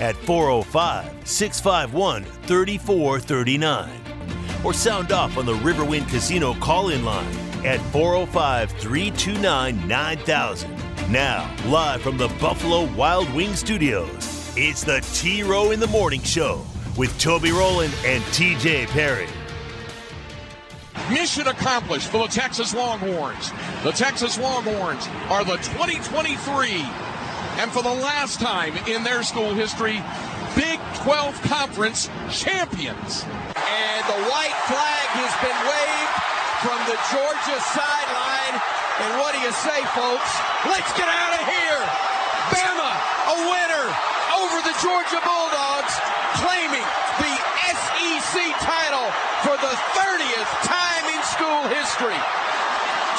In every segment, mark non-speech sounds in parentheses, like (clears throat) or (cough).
at 405 651 3439 or sound off on the Riverwind Casino call in line at 405 329 9000. Now, live from the Buffalo Wild Wing Studios, it's the T Row in the Morning Show with Toby Rowland and TJ Perry. Mission accomplished for the Texas Longhorns. The Texas Longhorns are the 2023, and for the last time in their school history, Big 12 Conference champions. And the white flag has been waved from the Georgia sideline. And what do you say, folks? Let's get out of here. Bama, a winner over the Georgia Bulldogs, claiming the SEC title for the 30th time in school history.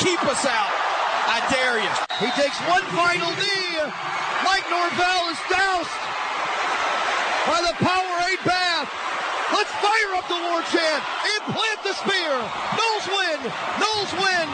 Keep us out. I dare you. He takes one final knee. Mike Norvell is doused by the Powerade bath. Let's fire up the war chant and plant the spear. Noles win. Noles win.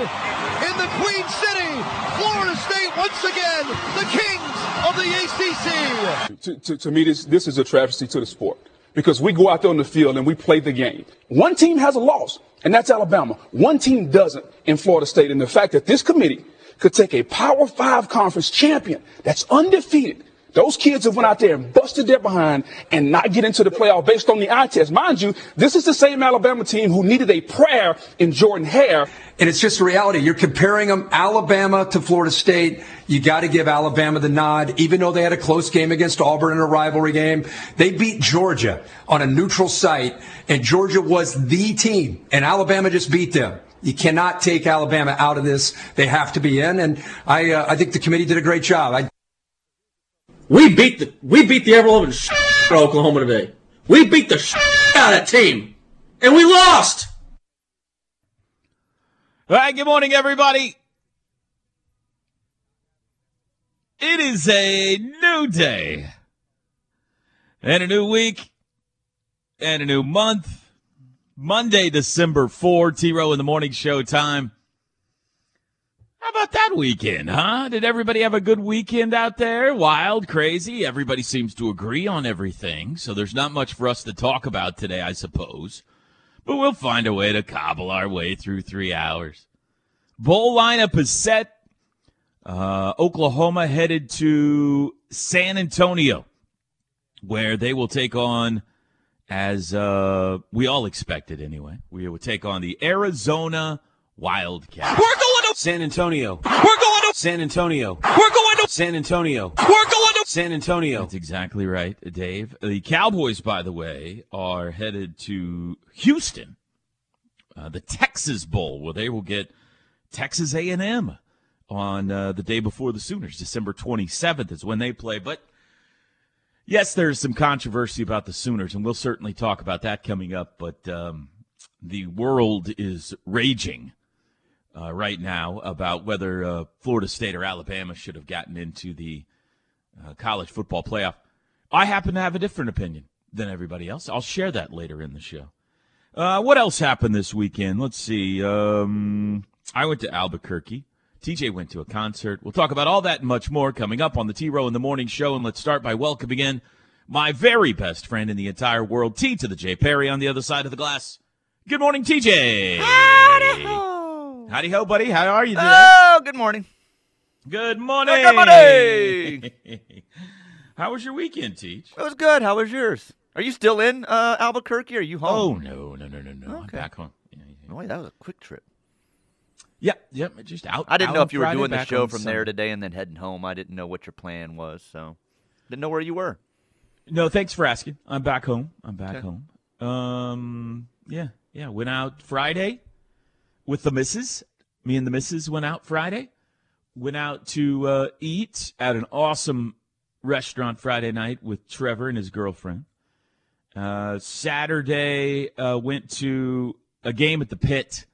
In the Queen City, Florida State once again, the kings of the ACC. To, to, to me, this, this is a travesty to the sport because we go out there on the field and we play the game. One team has a loss, and that's Alabama. One team doesn't in Florida State. And the fact that this committee could take a Power Five conference champion that's undefeated those kids have went out there and busted their behind and not get into the playoff based on the eye test. Mind you, this is the same Alabama team who needed a prayer in Jordan Hare. And it's just reality. You're comparing them Alabama to Florida State. You got to give Alabama the nod, even though they had a close game against Auburn in a rivalry game. They beat Georgia on a neutral site, and Georgia was the team, and Alabama just beat them. You cannot take Alabama out of this. They have to be in, and I, uh, I think the committee did a great job. I, we beat the we beat the ever loving shit out of Oklahoma today. We beat the shit out of that team, and we lost. All right. Good morning, everybody. It is a new day and a new week and a new month. Monday, December 4, T Row in the Morning Show time. How about that weekend, huh? Did everybody have a good weekend out there? Wild, crazy. Everybody seems to agree on everything. So there's not much for us to talk about today, I suppose. But we'll find a way to cobble our way through three hours. Bowl lineup is set. Uh, Oklahoma headed to San Antonio, where they will take on, as uh, we all expected anyway, we will take on the Arizona Wildcats. We're going to San Antonio. We're going to San Antonio. We're going to San Antonio. We're going to San Antonio. That's exactly right, Dave. The Cowboys, by the way, are headed to Houston, uh, the Texas Bowl, where they will get Texas A&M on uh, the day before the Sooners. December 27th is when they play. But yes, there's some controversy about the Sooners, and we'll certainly talk about that coming up. But um, the world is raging uh, right now about whether uh, Florida State or Alabama should have gotten into the uh, college football playoff. I happen to have a different opinion than everybody else. I'll share that later in the show. Uh, what else happened this weekend? Let's see. Um, I went to Albuquerque. TJ went to a concert. We'll talk about all that and much more coming up on the T Row in the Morning Show. And let's start by welcoming in my very best friend in the entire world, T to the J Perry on the other side of the glass. Good morning, TJ. Howdy ho. Howdy ho, buddy. How are you today? Oh, good morning. Good morning. Good morning. (laughs) How was your weekend, Teach? It was good. How was yours? Are you still in uh, Albuquerque? Or are you home? Oh no, no, no, no, no. I'm back home. Yeah, yeah. Boy, that was a quick trip. Yep, yep. Just out. I didn't out know if you were Friday, doing the show from Sunday. there today and then heading home. I didn't know what your plan was, so didn't know where you were. No, thanks for asking. I'm back home. I'm back Okay. home. Um, yeah, yeah. Went out Friday with the missus. Me and the missus went out Friday. Went out to uh, eat at an awesome restaurant Friday night with Trevor and his girlfriend. Uh, Saturday uh, went to a game at the pit,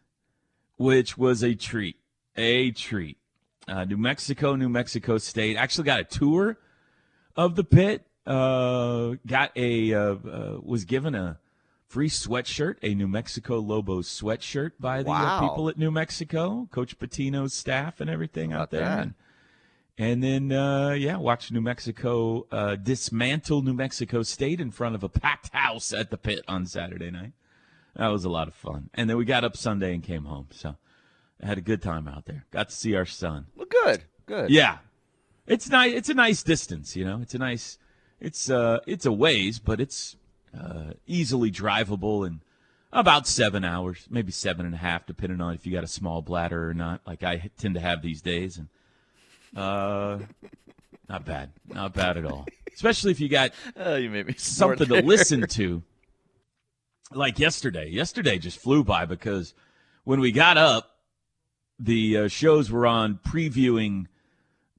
which was a treat. A treat. Uh, New Mexico, New Mexico State. Actually got a tour of the pit. Uh, got a uh, uh, was given a free sweatshirt, a New Mexico Lobos sweatshirt by the uh, Wow. people at New Mexico, Coach Pitino's staff and everything out there. And, and then, uh, yeah, watch New Mexico uh, dismantle New Mexico State in front of a packed house at the pit on Saturday night. That was a lot of fun. And then we got up Sunday and came home. So I had a good time out there. Got to see our son. Well, good, good. Yeah, it's nice. It's a nice distance. You know, it's a nice. It's uh, it's a ways, but it's uh, easily drivable in about seven hours, maybe seven and a half, depending on if you got a small bladder or not. Like I tend to have these days, and uh, (laughs) not bad, not bad at all. Especially if you got Oh, you made me something to listen to. Like yesterday. Yesterday just flew by because when we got up, the uh, shows were on previewing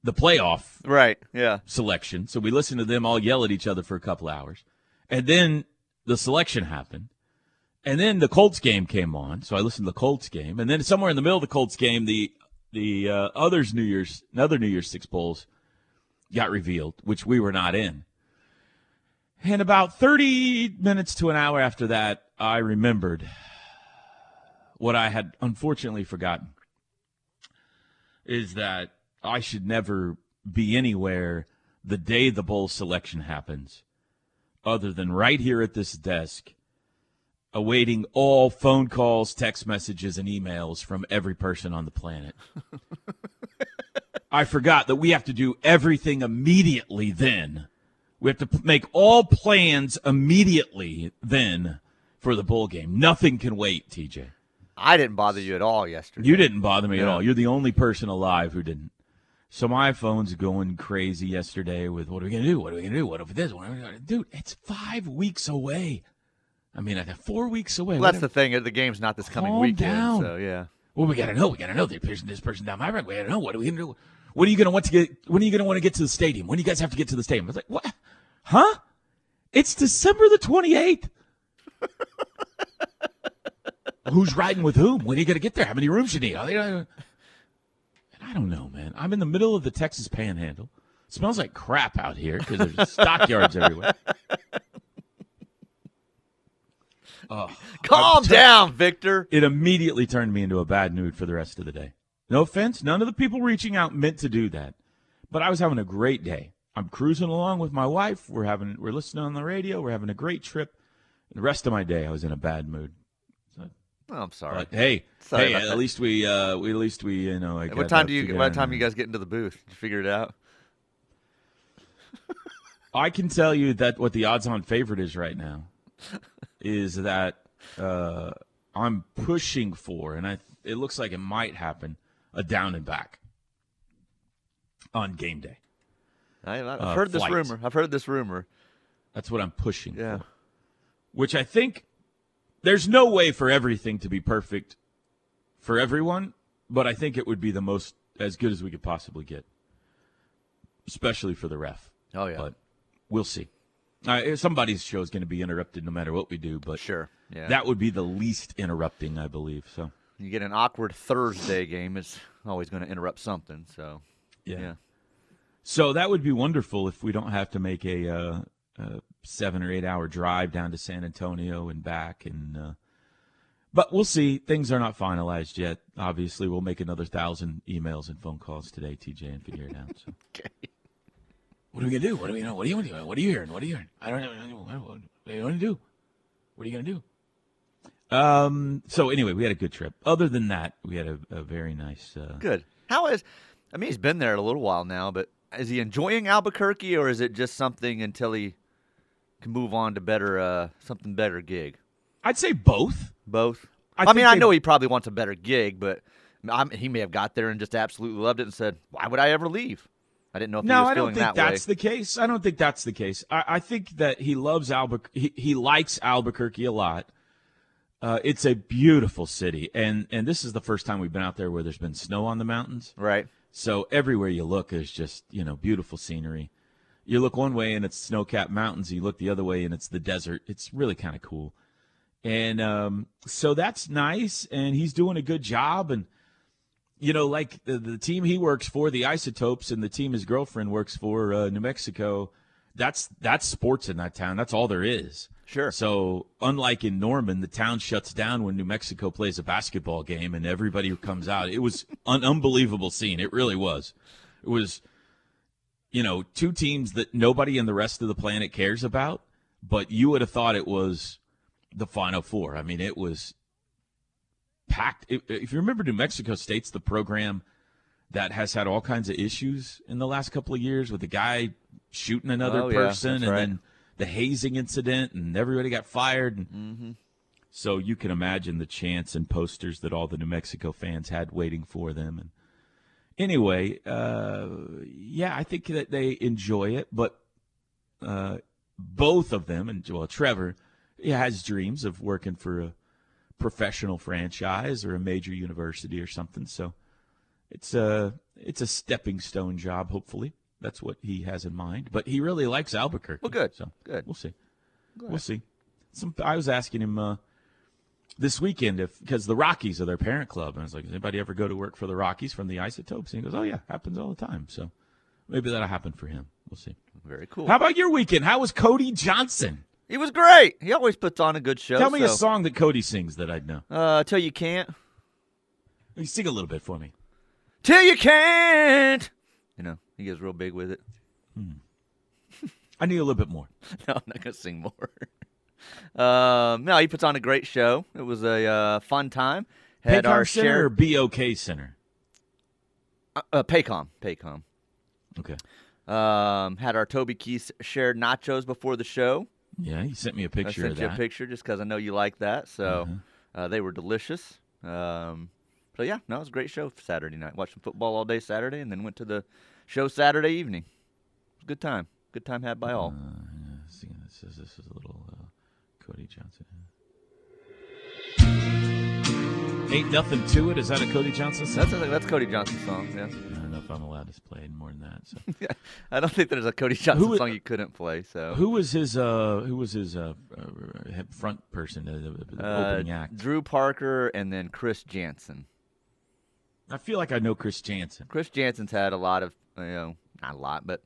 the playoff Right. Yeah. selection. So we listened to them all yell at each other for a couple hours. And then the selection happened. And then the Colts game came on. So I listened to the Colts game. And then somewhere in the middle of the Colts game, the the uh, others New Year's another New Year's Six bowls got revealed, which we were not in. And about 30 minutes to an hour after that, I remembered what I had unfortunately forgotten is that I should never be anywhere the day the bowl selection happens other than right here at this desk awaiting all phone calls, text messages, and emails from every person on the planet. (laughs) I forgot that we have to do everything immediately then. We have to make all plans immediately then for the bowl game. Nothing can wait, TJ. I didn't bother you at all yesterday. You didn't bother me at all. You're the only person alive who didn't. So my phone's going crazy yesterday with what are we gonna do? What are we gonna do? What if this? What are we gonna do? Dude, it's five weeks away. I mean, four weeks away. Well, that's the thing. Uh, the game's not this coming Calm weekend. down. So yeah. well, we gotta know. We gotta know. They're pushing this person down my right. We gotta know. What are we gonna do? When are you gonna want to get? When are you gonna want to get to the stadium? When do you guys have to get to the stadium? I was like, what? Huh? It's December the twenty eighth. (laughs) Who's riding with whom? When are you gonna get there? How many rooms you need? And I don't know, man. I'm in the middle of the Texas Panhandle. It smells like crap out here because there's stockyards everywhere. Oh, (laughs) Calm I'm- down, Victor. it immediately turned me into a bad mood for the rest of the day. No offense, none of the people reaching out meant to do that, but I was having a great day. I'm cruising along with my wife. We're having we're listening on the radio. We're having a great trip. The rest of my day, I was in a bad mood. Oh, I'm sorry. But hey, Sorry hey, at that. least we uh, we at least we you know. I what time do you? What time you guys get into the booth? Did you figure it out? (laughs) I can tell you that what the odds-on favorite is right now is that uh, I'm pushing for, and I it looks like it might happen, a down and back on game day. I, I've Uh, heard this rumor. I've heard this rumor. That's what I'm pushing Yeah. for. Which I think there's no way for everything to be perfect for everyone, but I think it would be the most as good as we could possibly get, especially for the ref. Oh yeah. But we'll see. Uh, somebody's show is going to be interrupted no matter what we do, but Sure. Yeah. that would be the least interrupting, I believe. So you get an awkward Thursday game. It's always going to interrupt something. So yeah. yeah. So that would be wonderful if we don't have to make a, uh, a seven or eight hour drive down to San Antonio and back. And uh, but we'll see. Things are not finalized yet. Obviously, we'll make another thousand emails and phone calls today, TJ, and figure it out. So. (laughs) Okay. What are we gonna do? What do we know? What do you want to do? What are you hearing? What are you hearing? I don't know. What do you want to do? What are you gonna do? Um. So anyway, we had a good trip. Other than that, we had a, a very nice. Uh, Good. How is? I mean, he's been there a little while now, but is he enjoying Albuquerque, or is it just something until he can move on to better, uh, something better gig? I'd say both. Both. I I, mean, I know he probably wants a better gig, but I'm, he may have got there and just absolutely loved it and said, "Why would I ever leave?" I didn't know if he No, was I don't think that that's way. the case. I don't think that's the case. I, I think that he loves Albuquerque. He, he likes Albuquerque a lot. Uh, it's a beautiful city, and and this is the first time we've been out there where there's been snow on the mountains. Right. So everywhere you look is just you know beautiful scenery. you look one way and it's snow-capped mountains. You look the other way and it's the desert. It's really kind of cool. And um, so that's nice. And he's doing a good job. And you know, like the, the team he works for, the Isotopes, and the team his girlfriend works for, uh, New Mexico. That's that's sports in that town. That's all there is. Sure. So, unlike in Norman, the town shuts down when New Mexico plays a basketball game, and everybody who comes out. It was an unbelievable scene. It really was. It was, you know, two teams that nobody in the rest of the planet cares about, but you would have thought it was the Final Four. I mean, it was packed. If, you remember, New Mexico State's the program that has had all kinds of issues in the last couple of years with the guy shooting another Oh, person that's and right. then the hazing incident and everybody got fired. And Mm-hmm. So you can imagine the chants and posters that all the New Mexico fans had waiting for them. And anyway, uh, yeah, I think that they enjoy it, but uh, both of them, and well, Trevor he has dreams of working for a professional franchise or a major university or something. So it's a it's a stepping stone job. Hopefully, that's what he has in mind. But he really likes Albuquerque. Well, good. So Good. We'll see. We'll see. Some I was asking him uh, this weekend if because the Rockies are their parent club, and I was like, "Does anybody ever go to work for the Rockies from the Isotopes?" And he goes, "Oh yeah, happens all the time." So maybe that'll happen for him. We'll see. Very cool. How about your weekend? How was Cody Johnson? he was great. He always puts on a good show. Tell me a song that Cody sings that I'd know. Uh, till you can't. You sing a little bit for me. Till you can't. You know, he gets real big with it. I need a little bit more. (laughs) No, I'm not gonna sing more. (laughs) um, no, he puts on a great show. It was a uh, fun time. Had Paycom our Center share or BOK Center? uh, uh, Paycom, Paycom. Okay. Um, had our Toby Keith shared nachos before the show. Yeah, he sent me a I picture sent of you. Uh-huh. a picture just because I know you like that. So uh, they were delicious. Um, so yeah, no, it was a great show Saturday night. Watched some football all day Saturday, and then went to the show Saturday evening. It was a good time. Good time had by all. Uh, yeah, see, this is this is a little uh, Cody Johnson. Ain't nothing to it. Is that a Cody Johnson song? That's a, that's Cody Johnson's song. Yeah, I don't know if I'm allowed to play more than that. So. (laughs) I don't think there's a Cody Johnson Who- song you couldn't play. So who was his uh who was his uh, uh front person the, the uh, opening act? Drew Parker and then Chris Janson. I feel like I know Chris Janson. Chris Janson's had a lot of you know not a lot, but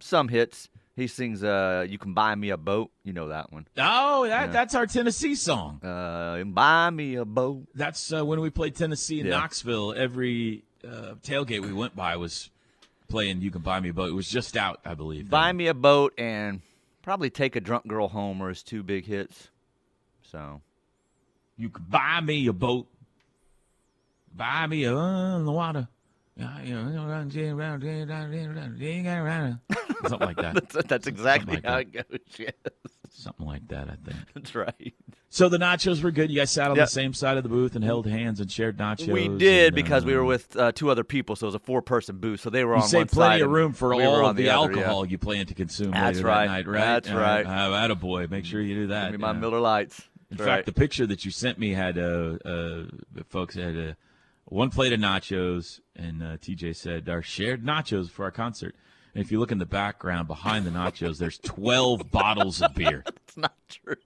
some hits. He sings uh "You Can Buy Me a Boat." You know that one. Oh, that Yeah. that's our Tennessee song. Uh, buy me a boat. That's uh, when we played Tennessee in Yeah. Knoxville. Every uh, tailgate we went by was playing "You Can Buy Me a Boat." It was just out, I believe. Buy then. me a boat and probably take a drunk girl home are his two big hits. So You can buy me a boat. Buy me a uh, the water. Yeah, Something like that. (laughs) that's, that's exactly like how that. it goes. Yes, Something like that, I think. (laughs) that's right. So the nachos were good. You guys sat on Yep. the same side of the booth and held hands and shared nachos. we did and, because we uh, were with uh, two other people, so it was a four-person booth. So they were You on saved one plenty of room for we all on of the, the other, yeah. alcohol you plan to consume That's later right. that night, right? That's right. Uh, uh, boy, make sure you do that. Give me my yeah. Miller Lites. In That's fact, the picture that you sent me had uh, uh, folks had uh, one plate of nachos, and uh, TJ said our shared nachos for our concert. And if you look in the background behind the nachos, there's 12 (laughs) bottles of beer. That's not true. (laughs)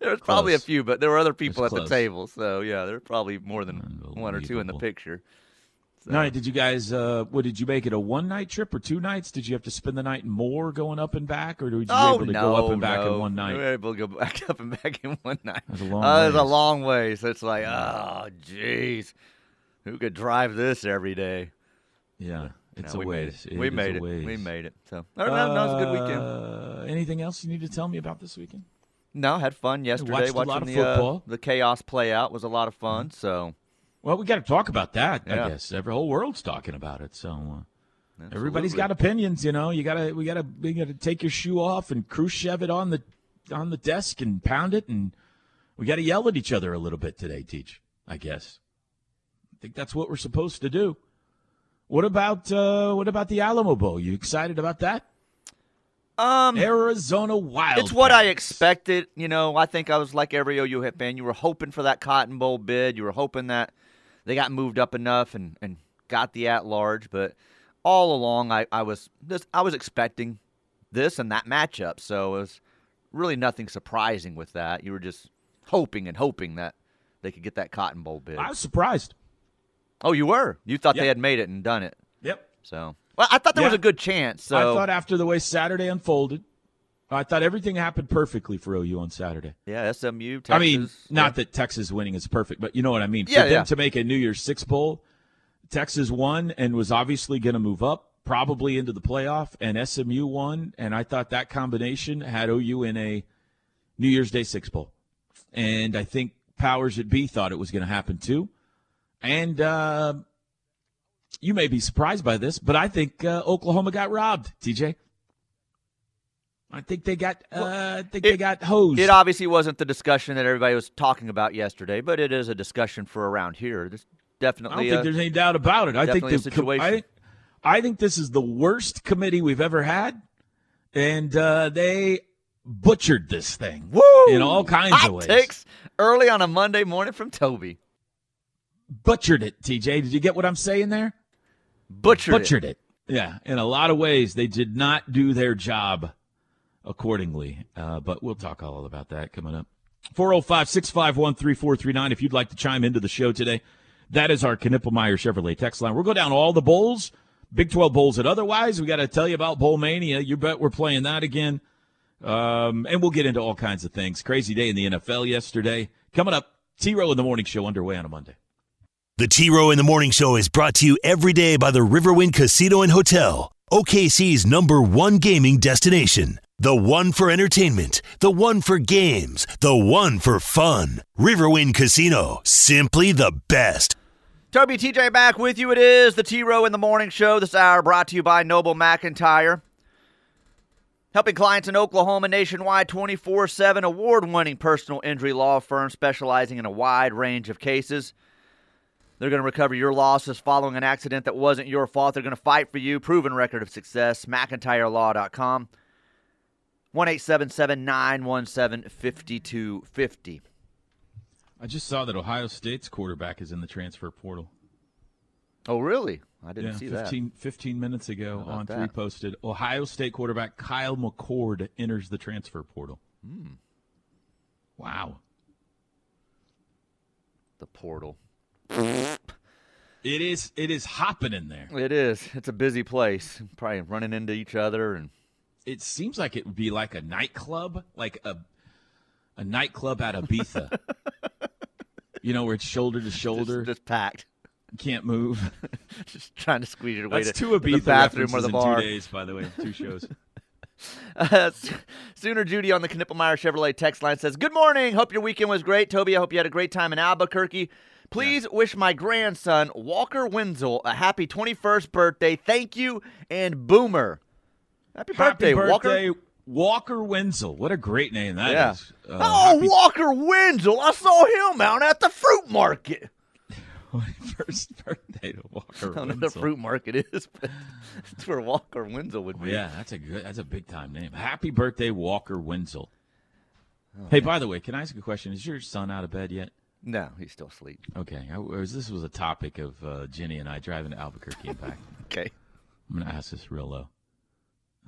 There was probably a few, but there were other people at close. the table. So yeah, there were probably more than one or two in the picture. So, All right, did you guys? Uh, what did you make it a one night trip or two nights? Did you have to spend the night more going up and back, or did you Oh able to no, go up and back no. in one night? We night? were able to go back (laughs) up and back in one night. That's a long Uh, it's a long way, so it's like, oh, jeez, who could drive this every day? Yeah, it's No, a we made ways. it. we made it. We made it. So, no, no, no, it was a good weekend. Uh, anything else you need to tell me about this weekend? No, I had fun yesterday. watched a watching lot of the football. Mm-hmm. Uh, the chaos play out was a lot of fun. So Well, we got to talk about that. Yeah. I guess every whole world's talking about it. So uh, everybody's got opinions. You know, you gotta we gotta we gotta take your shoe off and Khrushchev it on the on the desk and pound it, and we got to yell at each other a little bit today. Teach, I guess. I think that's what we're supposed to do. What about uh, what about the Alamo Bowl? You excited about that? Um, Arizona Wild. It's what I expected. You know, I think I was like every OU hit fan. You were hoping for that Cotton Bowl bid. You were hoping that they got moved up enough and, and got the at large. But all along, I, I was just I was expecting this and that matchup. So it was really nothing surprising with that. You were just hoping and hoping that they could get that Cotton Bowl bid. I was surprised. Oh, you were? You thought Yep. they had made it and done it. Yep. So, well, I thought there was a good chance. So I thought after the way Saturday unfolded, I thought everything happened perfectly for OU on Saturday. yeah, SMU. Texas, I mean, not yeah. that Texas winning is perfect, but you know what I mean. For Yeah, them yeah. to make a New Year's Six bowl, Texas won and was obviously going to move up, probably into the playoff, and SMU won, and I thought that combination had OU in a New Year's Day Six bowl, and I think powers at B thought it was going to happen too, and uh, you may be surprised by this, but I think uh, Oklahoma got robbed. TJ. I think they got. Uh, I think they got hosed. It obviously wasn't the discussion that everybody was talking about yesterday, but it is a discussion for around here. There's definitely. I don't definitely. think there's any doubt about it. I think the situation. I, think- I think this is the worst committee we've ever had, and uh, they butchered this thing Woo! in all kinds Hot of ways. takes early on a Monday morning from Toby. Butchered it, TJ. Did you get what I'm saying there? Butchered, it. it. Yeah, in a lot of ways, they did not do their job accordingly. Uh, but we'll talk all about that coming up. 405 651 3439. If you'd like to chime into the show today, that is our Knippelmeyer Chevrolet text line. We'll go down all the bowls, Big 12 bowls, and otherwise, we got to tell you about Bowl Mania. You bet we're playing that again. Um, and we'll get into all kinds of things. Crazy day in the NFL yesterday. Coming up, T Row in the Morning Show underway on a Monday. The T Row in the Morning Show is brought to you every day by the Riverwind Casino and Hotel, OKC's number one gaming destination. The one for entertainment, the one for games, the one for fun. Riverwind Casino, simply the best. Toby TJ back with you. It is the T Row in the Morning Show. This hour brought to you by Noble McIntyre. Helping clients in Oklahoma nationwide 24 7, award winning personal injury law firm specializing in a wide range of cases. They're going to recover your losses following an accident that wasn't your fault. They're going to fight for you. Proven record of success. McIntyreLaw.com. 1 917 5250. I just saw that Ohio State's quarterback is in the transfer portal. Oh, really? I didn't yeah, see 15, 15 minutes ago on that? three posted. Ohio State quarterback Kyle McCord enters the transfer portal. Hmm. Wow. The portal. (laughs) It is it is hopping in there. It is. It's a busy place. Probably running into each other and It seems like it would be like a nightclub, like a a nightclub at Ibiza. (laughs) you know, where it's shoulder to shoulder, just, just packed. can't move. (laughs) just trying to squeeze your way That's to two the Ibiza bathroom or the bar. two days, by the way, two shows. (laughs) Uh, Sooner Judy on the Knippelmeyer Chevrolet text line says, Good morning. Hope your weekend was great. Toby, I hope you had a great time in Albuquerque. Please wish my grandson, Walker Wenzel, a happy 21st birthday. Thank you, and Boomer. Happy, Happy Walker. birthday, Walker Wenzel. What a great name that is. Yeah. Uh, oh, happy Walker Wenzel. I saw him out at the fruit market. (laughs) first birthday to Walker I don't know what the fruit market is, (laughs) but that's where Walker Wenzel would be. Yeah, that's a good. That's a big time name. Happy birthday, Walker Wenzel. Oh, hey, by the way, can I ask a question? Is your son out of bed yet? No, he's still asleep. Okay, I, was, this was a topic of uh, Jenny and I driving to Albuquerque and back. (laughs) Okay. I'm gonna ask this real low.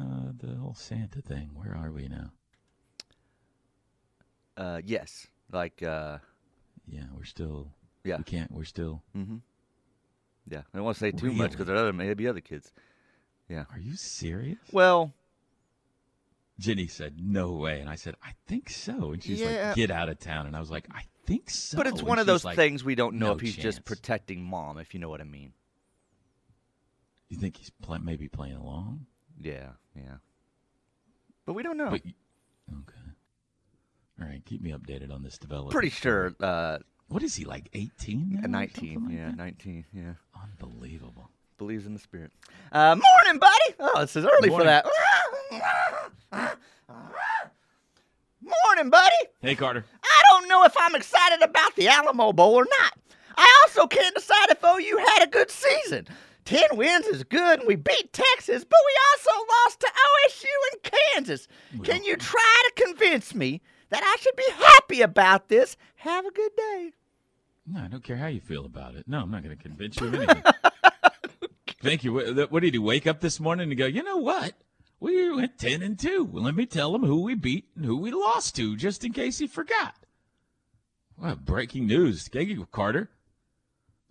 Uh, the whole Santa thing. Where are we now? Uh, yes. Like, uh, Yeah, we're still. Yeah. We can't. We're still. mm-hmm. Yeah. I don't want to say too much because there are other, maybe other kids. Yeah. Are you serious? Well, Jenny said, "No way," and I said, "I think so." And she's Yeah. like, "Get out of town." And I was like, "I think so." but it's And one of those like, things we don't know "No if he's just protecting mom, if you know what I mean. You think he's play- maybe playing along? Yeah. Yeah. But we don't know. But y- okay. All right, keep me updated on this development. Pretty sure. Uh, What is he like? Eighteen? uh, 19. yeah, 19. Yeah. Unbelievable. Believes in the spirit. Uh, morning, buddy. Oh, this is early for that. (laughs) morning, buddy. Hey, Carter. I don't know if I'm excited about the Alamo Bowl or not. I also can't decide if OU had a good season. Ten wins is good, and we beat Texas, but we also lost to OSU and Kansas. Can you mm. try to convince me that I should be happy about this? Have a good day. No, I don't care how you feel about it. No, I'm not going to convince you of anything. (laughs) Thank you. What, what did he wake up this morning and go? You know what? We went 10 and 2. Let me tell him who we beat and who we lost to, just in case he forgot. What breaking news. Thank you, Carter.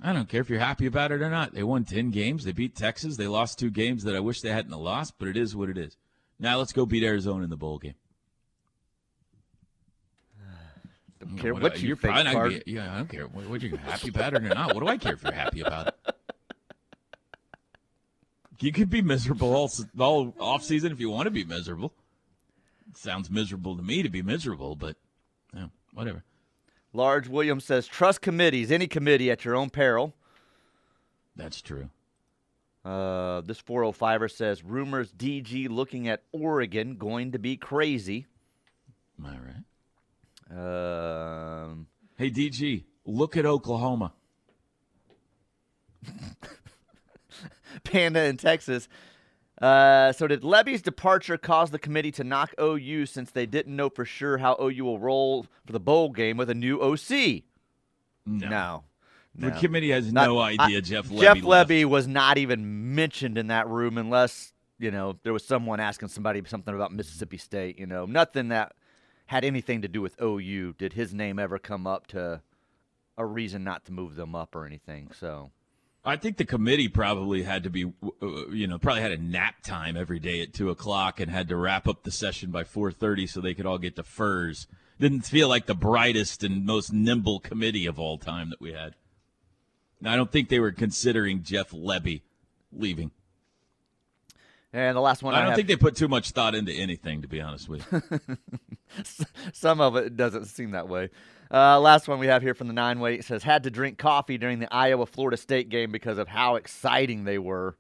I don't care if you're happy about it or not. They won 10 games. They beat Texas. They lost two games that I wish they hadn't lost, but it is what it is. Now let's go beat Arizona in the bowl game. Don't care What- what you you're think, probably not gonna be- yeah, I don't care what, what you're happy about it or not. What do I care if you're happy about it? You could be miserable all all off season if you want to be miserable. It sounds miserable to me to be miserable, but yeah, whatever. Large Williams says, trust committees, any committee at your own peril. That's true. Uh, this 405er says, rumors DG looking at Oregon going to be crazy. Am I right? Um, Hey DG, look at Oklahoma. (laughs) (laughs) Panda in Texas. Uh, so did Lebby's departure cause the committee to knock OU since they didn't know for sure how OU will roll for the bowl game with a new OC? No. No. The no. committee has Not- no idea I- Jeff Lebby. Jeff. Lebby was not even mentioned in that room unless, you know, there was someone asking somebody something about Mississippi State, you know, nothing that had anything to do with OU. Did his name ever come up to a reason not to move them up or anything? So, I think the committee probably had to be, uh, you know, probably had a nap time every day at two o'clock and had to wrap up the session by four thirty so they could all get to furs. Didn't feel like the brightest and most nimble committee of all time that we had. I don't think they were considering Jeff Lebby leaving. and the last one I, I don't have- think they put too much thought into anything, to be honest with you. (laughs) Some of it doesn't seem that way. Uh, last one we have here from the nine way says had to drink coffee during the Iowa Florida State game because of how exciting they were.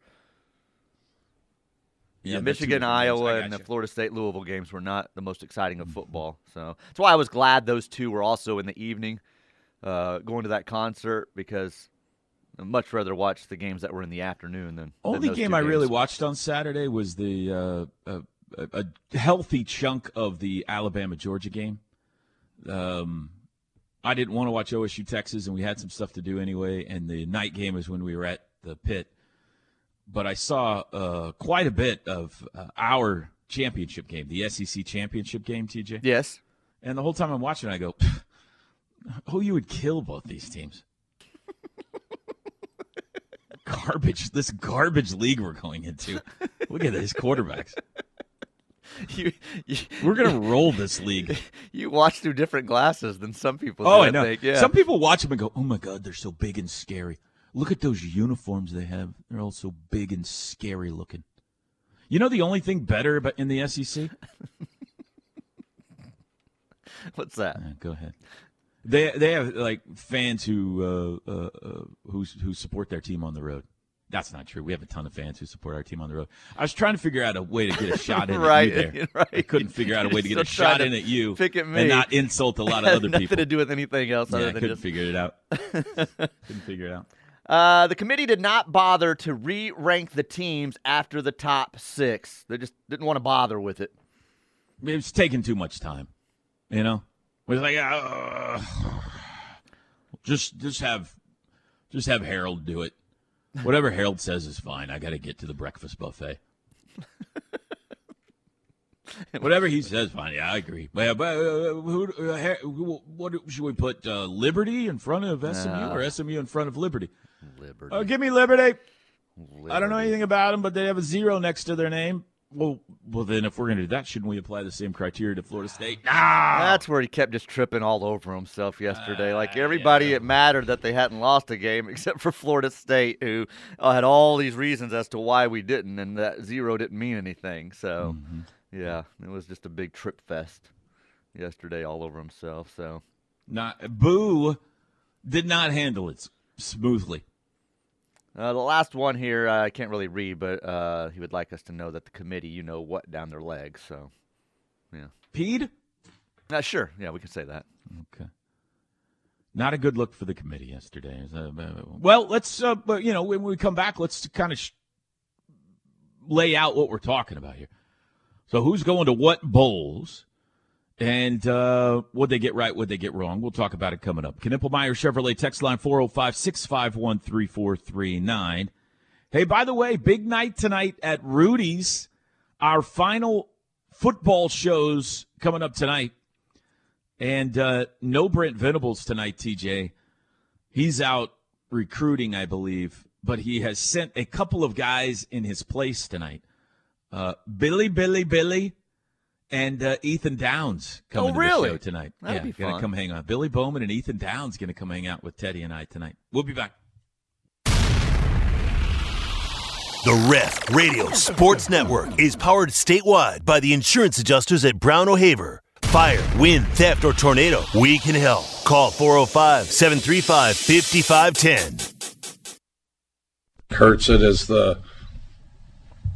Yeah, they're Michigan, different games. I Iowa, and the gotcha. Florida State Louisville games were not the most exciting of football. So that's why I was glad those two were also in the evening, uh, going to that concert because I'd much rather watch the games that were in the afternoon than than Only those game two I really watched on Saturday was the uh, a, a, a healthy chunk of the Alabama Georgia game. Um, I didn't want to watch OSU Texas, and we had some stuff to do anyway. And the night game is when we were at the pit. But I saw uh, quite a bit of uh, our championship game, the SEC championship game, TJ. Yes. And the whole time I'm watching, I go, "Oh, you would kill both these teams." (laughs) garbage. This garbage league we're going into. Look at these quarterbacks. (laughs) you, you, We're gonna roll this league. (laughs) you watch through different glasses than some people. Oh, do, I know. Think. Yeah. Some people watch them and go, "Oh my God, they're so big and scary." Look at those uniforms they have. They're all so big and scary looking. You know the only thing better about in the SEC? (laughs) What's that? Uh, go ahead. They they have like fans who uh, uh, uh, who who support their team on the road. That's not true. We have a ton of fans who support our team on the road. I was trying to figure out a way to get a shot (laughs) in Right, at you there. (laughs) right. I couldn't figure out a way to get a shot in at you pick at me. and not insult a lot of (laughs) other nothing people. Nothing to do with anything else yeah, I other than couldn't just. figure it out. couldn't figure it out. Uh, the committee did not bother to re-rank the teams after the top six. They just didn't want to bother with it. It was taking too much time. You know, it was like, uh, (sighs) just just have just have Harold do it. (laughs) Whatever Harold says is fine. I got to get to the breakfast buffet. (laughs) Whatever he says, fine. Yeah, I agree. But, but uh, who, uh, what should we put? Uh, Liberty in front of SMU or SMU in front of Liberty? Liberty. Oh, give me Liberty. I don't know anything about them, but they have a zero next to their name. Well, well, then if we're going to do that, shouldn't we apply the same criteria to Florida State? Ah, ah. That's where he kept just tripping all over himself yesterday. like ah, everybody, it mattered that they hadn't lost a game (laughs) except for Florida State, who uh, had all these reasons as to why we didn't, and that zero didn't mean anything. So, mm-hmm. yeah, it was just a big trip fest yesterday all over himself. So, Not Boo did not handle it smoothly. Uh, the last one here, uh, I can't really read, but uh, he would like us to know that the committee, you know what, down their legs. So, yeah. Peed? Uh, sure. Yeah, we can say that. Okay. Not a good look for the committee yesterday. Uh, well, let's, uh, but, you know, when we come back, let's kind of sh- lay out what we're talking about here. So, who's going to what bowls? And uh, what they get right, what they get wrong. We'll talk about it coming up. Knippelmeyer Chevrolet text line 405 651 3439. Hey, by the way, big night tonight at Rudy's. our final football shows coming up tonight. And uh, no Brent Venables tonight, TJ. He's out recruiting, I believe, but he has sent a couple of guys in his place tonight. Uh, Billy, Billy, Billy, and uh, Ethan Downs coming Oh, to really? the show tonight. That'd yeah, be gonna fun. come hang out. Billy Bowman and Ethan Downs gonna come hang out with Teddy and I tonight. We'll be back. The Ref Radio Sports Network is powered statewide by the insurance adjusters at Brown O'Haver. Fire, wind, theft, or tornado, we can help. Call 405 735 5510. hurts it is the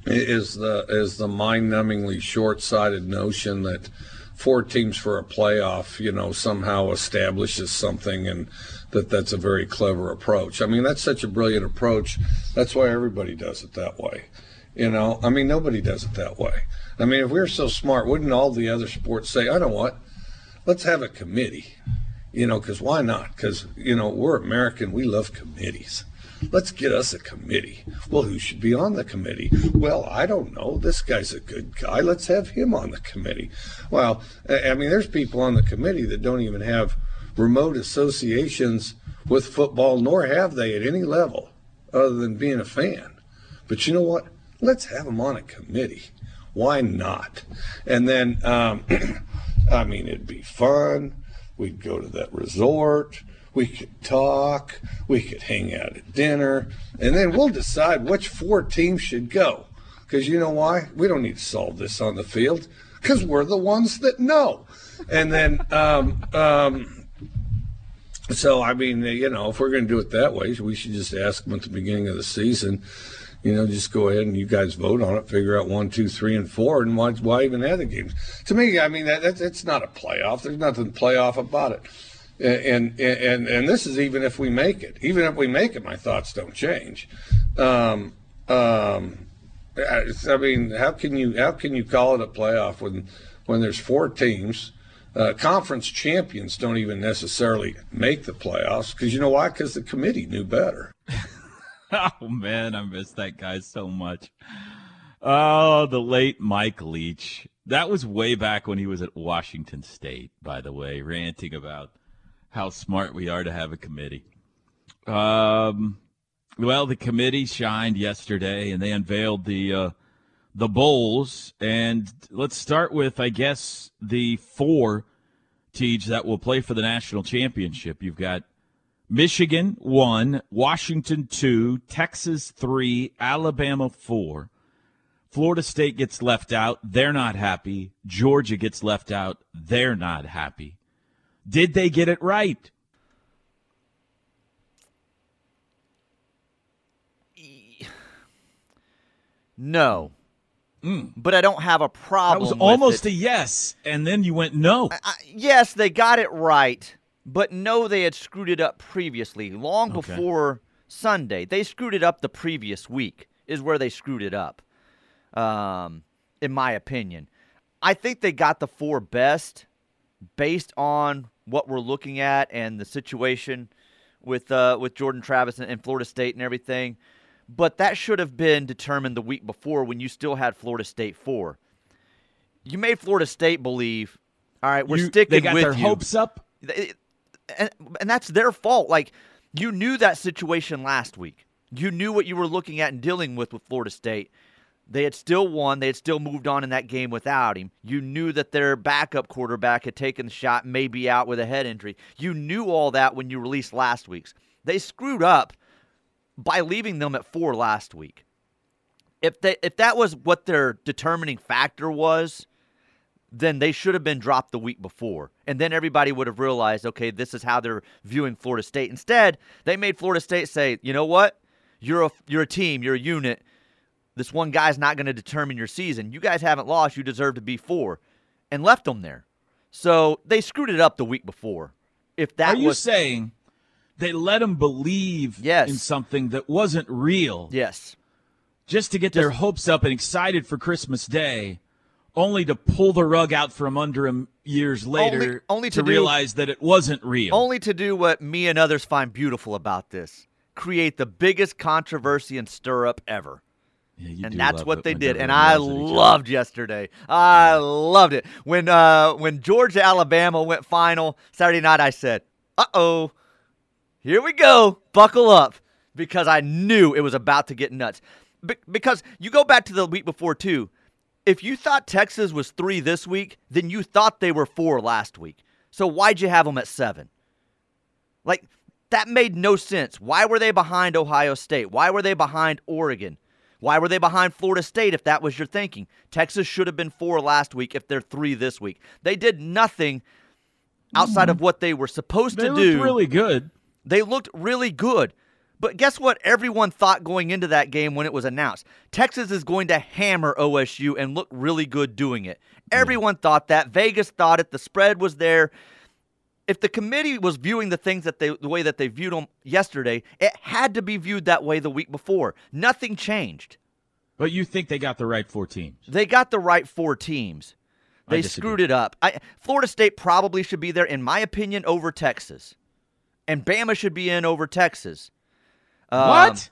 is the is the mind-numbingly short-sighted notion that four teams for a playoff, you know, somehow establishes something and that that's a very clever approach. I mean, that's such a brilliant approach. That's why everybody does it that way. You know, I mean, nobody does it that way. I mean, if we were so smart, wouldn't all the other sports say, I know what? Let's have a committee. You know, because why not? Because, you know, we're American. We love committees. Let's get us a committee. Well, who should be on the committee? Well, I don't know. This guy's a good guy. Let's have him on the committee. Well, I mean, there's people on the committee that don't even have remote associations with football, nor have they at any level other than being a fan. But you know what? Let's have them on a committee. Why not? And then, um, (clears throat) I mean, it'd be fun. We'd go to that resort. We could talk. We could hang out at dinner. And then we'll decide which four teams should go. Because you know why? We don't need to solve this on the field because we're the ones that know. And then, um, um, so I mean, you know, if we're going to do it that way, we should just ask them at the beginning of the season. You know, just go ahead and you guys vote on it, figure out one, two, three, and four, and why, why even have the games? To me, I mean, that, that's it's not a playoff. There's nothing playoff about it. And, and and and this is even if we make it. Even if we make it, my thoughts don't change. Um, um, I I mean, how can you how can you call it a playoff when when there's four teams? Uh, conference champions don't even necessarily make the playoffs because you know why? Because the committee knew better. (laughs) Oh man, I miss that guy so much. Oh, the late Mike Leach. That was way back when he was at Washington State, by the way, ranting about how smart we are to have a committee. Um, well, the committee shined yesterday, and they unveiled the uh, the bowls. And let's start with, I guess, the four teams that will play for the national championship. You've got Michigan one, Washington two, Texas three, Alabama four. Florida State gets left out. They're not happy. Georgia gets left out. They're not happy. Did they get it right? No. But I don't have a problem. That was almost a yes, and then you went no. I- yes, they got it right, but no, they had screwed it up previously, long Okay. before Sunday. They screwed it up the previous week, is where they screwed it up, um, in my opinion. I think they got the four best based on what we're looking at and the situation with uh, with Jordan Travis and, and Florida State and everything. But that should have been determined the week before when you still had Florida State four. You made Florida State believe, all right, we're You- sticking they got with their you. hopes up. It- and, and that's their fault. Like you knew that situation last week. You knew what you were looking at and dealing with with Florida State. They had still won. They had still moved on in that game without him. You knew that their backup quarterback had taken the shot, maybe out with a head injury. You knew all that when you released last week's. They screwed up by leaving them at four last week. If they if that was what their determining factor was, then they should have been dropped the week before. And then everybody would have realized, okay, this is how they're viewing Florida State. Instead, they made Florida State say, you know what? You're a you're a team, you're a unit. This one guy's not going to determine your season. You guys haven't lost, you deserve to be four. And left them there. So they screwed it up the week before. If that Are you was saying they let them believe Yes. in something that wasn't real Yes. just to get their hopes up and excited for Christmas Day, only to pull the rug out from under them years later only to to do- realize that it wasn't real? Only to do what me and others find beautiful about this create the biggest controversy and stir up ever. Yeah, and that's what they did, and I yells at each other. loved yesterday. I loved it when uh, when Georgia Alabama went final Saturday night. I said, "Uh oh, here we go, buckle up," because I knew it was about to get nuts. Be- because you go back to the week before too. If you thought Texas was three this week, then you thought they were four last week. So why'd you have them at seven? Like that made no sense. Why were they behind Ohio State? Why were they behind Oregon? Why were they behind Florida State if that was your thinking? Texas should have been four last week if they're three this week. They did nothing outside of hmm. what they were supposed to do. They to looked do. really good. They looked really good. But guess what? Everyone thought going into that game when it was announced Texas is going to hammer OSU and look really good doing it. Everyone thought that. Vegas thought it. The spread was there. If the committee was viewing the things that they the way that they viewed them yesterday, it had to be viewed that way the week before. Nothing changed. But you think they got the right four teams? They got the right four teams. They screwed it up. I, Florida State probably should be there, in my opinion, over Texas, and Bama should be in over Texas. Um, what?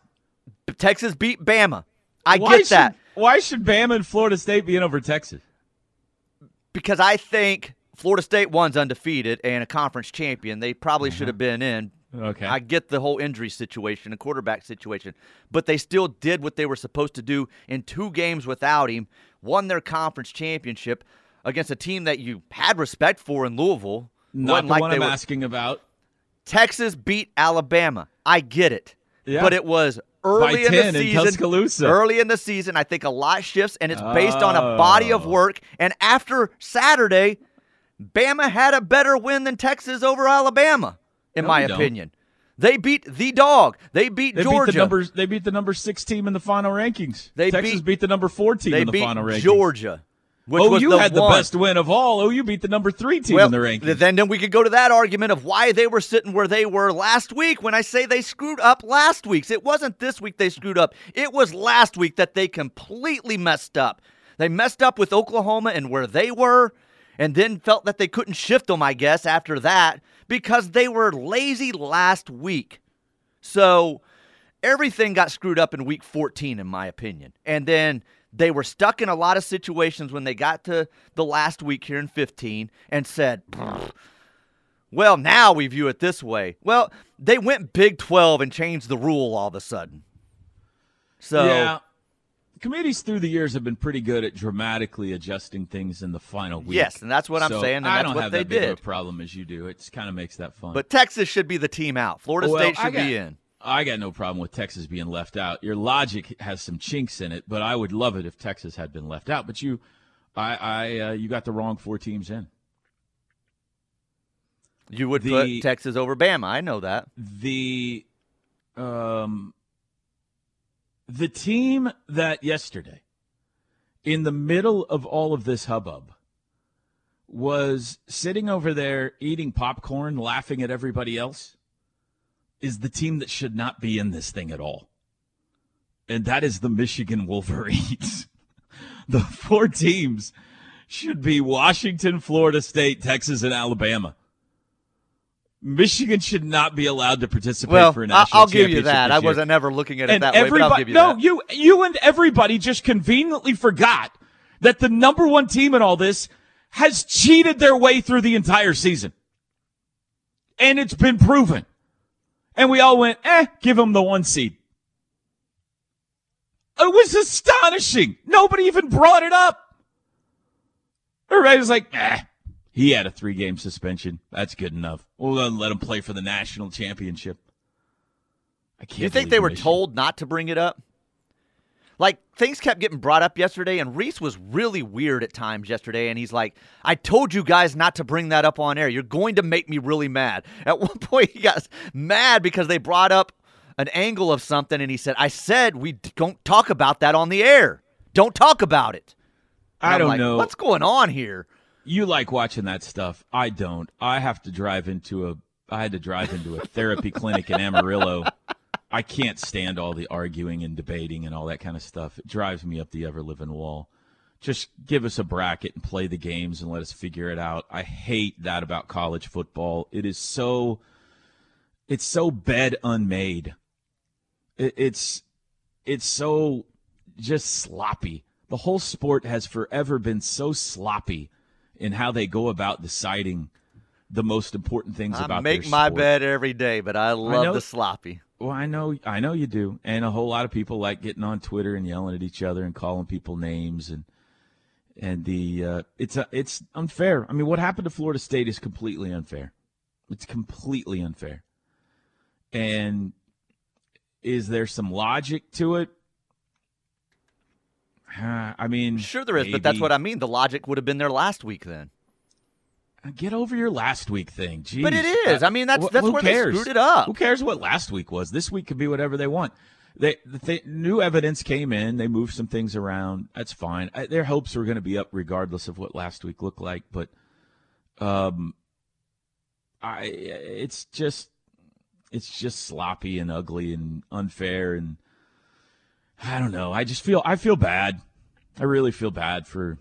Texas beat Bama. I Why get that should- why should Bama and Florida State be in over Texas? because I think Florida State one's undefeated and a conference champion. They probably should have mm-hmm. been in. Okay. I get the whole injury situation, the quarterback situation, but they still did what they were supposed to do in two games without him, won their conference championship against a team that you had respect for in Louisville. Not the like one I'm were- asking about. Texas beat Alabama. I get it. Yeah. But it was early in 10 the in season. Tuscaloosa. Early in the season, I think a lot shifts, and it's based on a body of Oh. work. And after Saturday, Bama had a better win than Texas over Alabama, in No, my don't. opinion. They beat the dog. They beat They Georgia. beat the number. They beat the number six team in the final rankings. They Texas beat- beat, the number four team in the final rankings. Georgia, which oh, was you the had the one. best win of all. Oh, you beat the number three team well, in the rankings. Then, then we could go to that argument of why they were sitting where they were last week when I say they screwed up last week's. It wasn't this week they screwed up. It was last week that they completely messed up. They messed up with Oklahoma and where they were, and then felt that they couldn't shift them, I guess, after that because they were lazy last week. So everything got screwed up in week 14, in my opinion. And then they were stuck in a lot of situations when they got to the last week here in 15 and said, well, now we view it this way. Well, they went Big 12 and changed the rule all of a sudden. So, yeah, committees through the years have been pretty good at dramatically adjusting things in the final week. Yes, and that's what I'm saying, and I don't what have they that big of a problem as you do. It kind of makes that fun. but Texas should be the team out. Florida Well, State should got- be in. I got no problem with Texas being left out. Your logic has some chinks in it, but I would love it if Texas had been left out. But you, I, I, uh, you got the wrong four teams in. You would The- put Texas over Bama. I know that. the um the team that yesterday in the middle of all of this hubbub was sitting over there eating popcorn laughing at everybody else is the team that should not be in this thing at all. And that is the Michigan Wolverines. (laughs) The four teams should be Washington, Florida State, Texas and Alabama Michigan should not be allowed to participate Well, for a national I'll give you that. I wasn't ever looking at it and that way, but I'll give you that. no, that. you you and everybody just conveniently forgot that the number one team in all this has cheated their way through the entire season, and it's been proven. And we all went, eh, give them the one seed. It was astonishing. Nobody even brought it up. Everybody was like, eh, he had a three game suspension. That's good enough. We'll let him play for the national championship. I can't you think they were told not to bring it up? Like things kept getting brought up yesterday, and Rece was really weird at times yesterday. And he's like, "I told you guys not to bring that up on air. You're going to make me really mad." (laughs) At one point, he got mad because they brought up an angle of something, and he said, "I said we don't talk about that on the air. Don't talk about it." And I I'm don't like, know. what's going on here. You like watching that stuff. I don't. I have to drive into a I had to drive into a therapy (laughs) clinic in Amarillo. I can't stand all the arguing and debating and all that kind of stuff. It drives me up the ever living wall. Just give us a bracket and play the games and let us figure it out. I hate that about college football. It is so it's so bed unmade. It, it's it's so just sloppy. The whole sport has forever been so sloppy in how they go about deciding the most important things I about make my bed every day, but I love know- the sloppy. Well, I know, I know you do, and a whole lot of people like getting on Twitter and yelling at each other and calling people names and and the uh, it's a, it's unfair. I mean, what happened to Florida State is completely unfair. It's completely unfair. And is there some logic to it? Uh, I mean, Sure, there is, but that's what I mean. The logic would have been there last week then. Get over your last week thing. Jeez. But it is. I mean, that's- that's who where they cares? screwed it up. Who cares what last week was? This week could be whatever they want. They, the th- new evidence came in. They moved some things around. That's fine. I, their hopes were going to be up regardless of what last week looked like. But, um, I it's just it's just sloppy and ugly and unfair and I don't know. I just feel I feel bad. I really feel bad for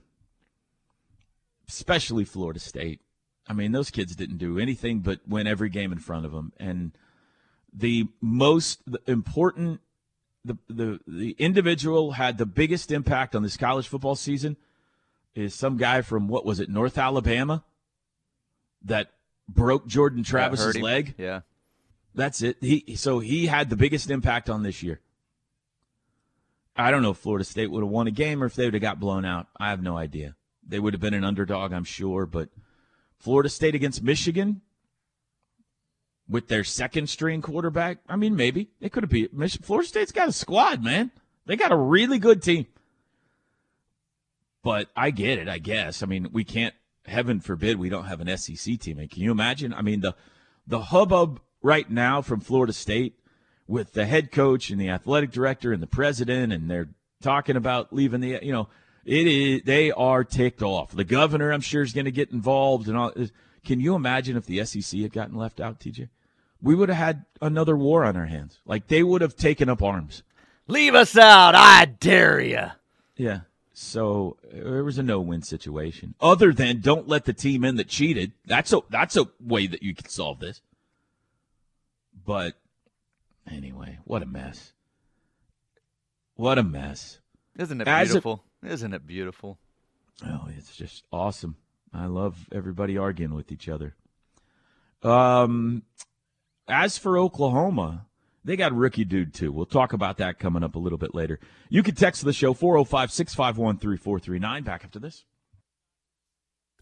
especially Florida State. I mean, those kids didn't do anything but win every game in front of them and the most important the, the the individual had the biggest impact on this college football season is some guy from what was it North Alabama that broke Jordan Travis's leg. Yeah. That's it. He so he had the biggest impact on this year. I don't know if Florida State would have won a game or if they would have got blown out. I have no idea. They would have been an underdog, I'm sure, but Florida State against Michigan with their second string quarterback, I mean, maybe they could have beat Mich- Florida State's got a squad, man. They got a really good team. But I get it, I guess. I mean, we can't heaven forbid we don't have an SEC team. And can you imagine? I mean, the the hubbub right now from Florida State with the head coach and the athletic director and the president, and they're talking about leaving the, you know, it is they are ticked off. The governor, I'm sure, is going to get involved and all. Can you imagine if the SEC had gotten left out, TJ? We would have had another war on our hands. Like they would have taken up arms. Leave us out. I dare you. Yeah. So there was a no-win situation. Other than don't let the team in that cheated. That's a that's a way that you can solve this. But anyway, what a mess. What a mess. Isn't it As a- beautiful? Isn't it beautiful? Oh, it's just awesome. I love everybody arguing with each other. Um, as for Oklahoma, they got rookie dude too. We'll talk about that coming up a little bit later. You can text the show 405 651 3439. Back after this.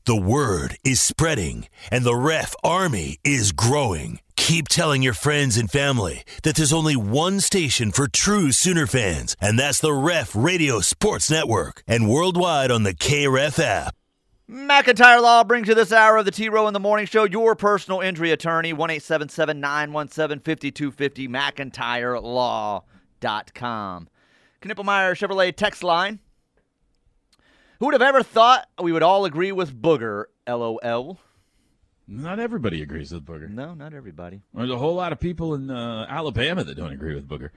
The word is spreading, and the ref army is growing. Keep telling your friends and family that there's only one station for true Sooner fans, and that's the Ref Radio Sports Network, and worldwide on the KREF app. McIntyre Law brings you this hour of the T Row in the Morning Show. Your personal injury attorney, 1 917 5250, McIntyreLaw.com. Knippelmeyer Chevrolet text line. Who would have ever thought we would all agree with Booger? LOL. Not everybody agrees with Booger. No, not everybody. There's a whole lot of people in uh, Alabama that don't agree with Booger.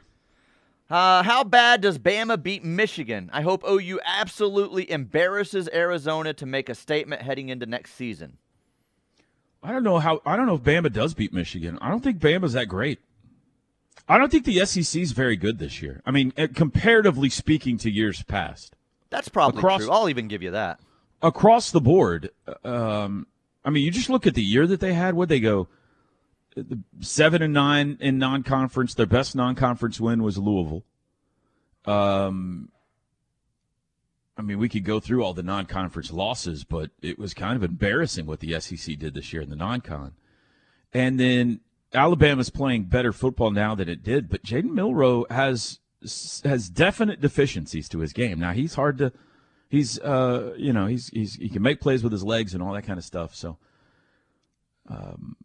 Uh, how bad does Bama beat Michigan? I hope OU absolutely embarrasses Arizona to make a statement heading into next season. I don't know how. I don't know if Bama does beat Michigan. I don't think Bama's that great. I don't think the SEC is very good this year. I mean, eh, comparatively speaking to years past. That's probably Across- true. I'll even give you that. across the board, um, I mean, you just look at the year that they had. Would they go seven and nine in non-conference? Their best non-conference win was Louisville. Um, I mean, we could go through all the non-conference losses, but it was kind of embarrassing what the SEC did this year in the non-con. And then Alabama's playing better football now than it did, but Jalen Milroe has has definite deficiencies to his game. Now he's hard to he's uh you know he's he's he can make plays with his legs and all that kind of stuff. So, um,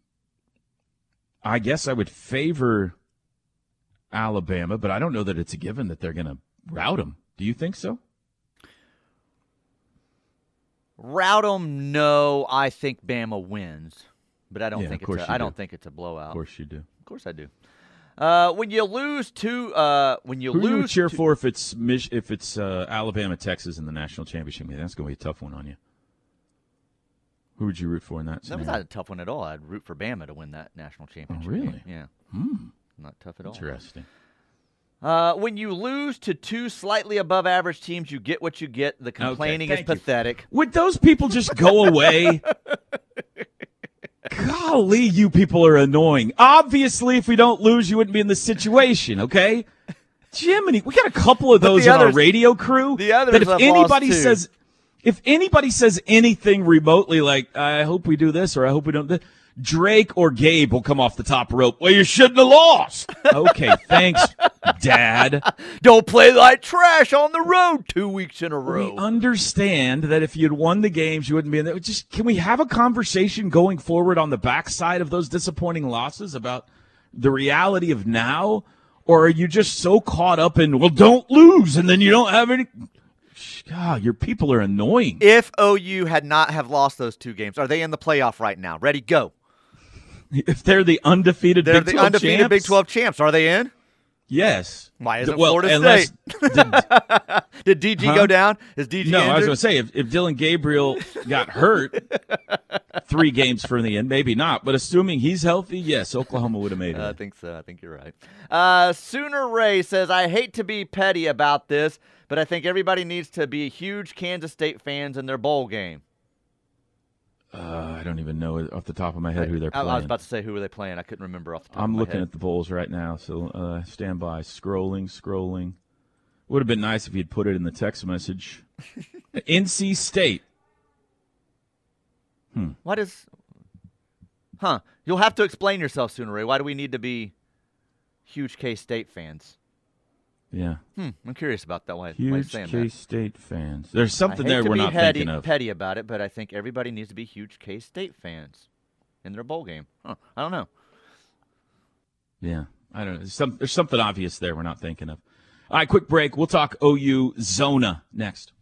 I guess I would favor Alabama, but I don't know that it's a given that they're going to rout him. Do you think so? Rout 'em, no. I think Bama wins, but I don't Yeah, think it's. A, I do. don't think it's a blowout. Of course you do. Of course I do. Uh, when you lose to, uh, when you Who lose, you cheer to- for if it's if it's uh, Alabama Texas in the national championship game? That's going to be a tough one on you. Who would you root for in that? That was not a tough one at all. I'd root for Bama to win that national championship. game. really? Yeah. Hmm. Not tough at all. Interesting. Uh, when you lose to two slightly above average teams, you get what you get. The complaining is thank you. pathetic. Would those people just go away? (laughs) Golly, you people are annoying. Obviously, if we don't lose, you wouldn't be in this situation, okay? Jiminy, we got a couple of those the in our radio crew. the others that if anybody says, if anybody says anything remotely like, "I hope we do this" or "I hope we don't," th-, Drake or Gabe will come off the top rope. Well, you shouldn't have lost. Okay, thanks, Dad. (laughs) Don't play like trash on the road two weeks in a row. We understand that if you'd won the games, you wouldn't be in there. Just can we have a conversation going forward on the backside of those disappointing losses about the reality of now, or are you just so caught up in well, don't lose, and then you don't have any? God, ah, your people are annoying. If OU had not have lost those two games, are they in the playoff right now? Ready, go. (laughs) If they're the undefeated, They're Big the 12 undefeated champs, Big 12 champs. Are they in? Yes. Why isn't well, Florida unless- (laughs) Did (laughs) DG Huh? go down? Is DG No, I was going to say if, if Dillon Gabriel got hurt three games from the end, maybe not. But assuming he's healthy, yes, Oklahoma would have made it. Uh, I think so. I think you're right. Uh, Sooner Ray says, I hate to be petty about this, but I think everybody needs to be huge Kansas State fans in their bowl game. Uh, I don't even know off the top of my head who they're I, playing. I was about to say who were they playing. I couldn't remember off the top I'm of my looking head. at the bowls right now, so uh, stand by. Scrolling, scrolling. Would have been nice if you'd put it in the text message. (laughs) NC State. What is. Huh. You'll have to explain yourself, Sooner Ray. Why do we need to be huge K State fans? Yeah. Hmm. I'm curious about that. Why, why Huge saying K that. State fans. There's something there we're not petty, thinking of. petty about it, but I think everybody needs to be huge K State fans in their bowl game. Huh. I don't know. Yeah. I don't know. There's, some, there's something obvious there we're not thinking of. All right, quick break. We'll talk OU Zona next.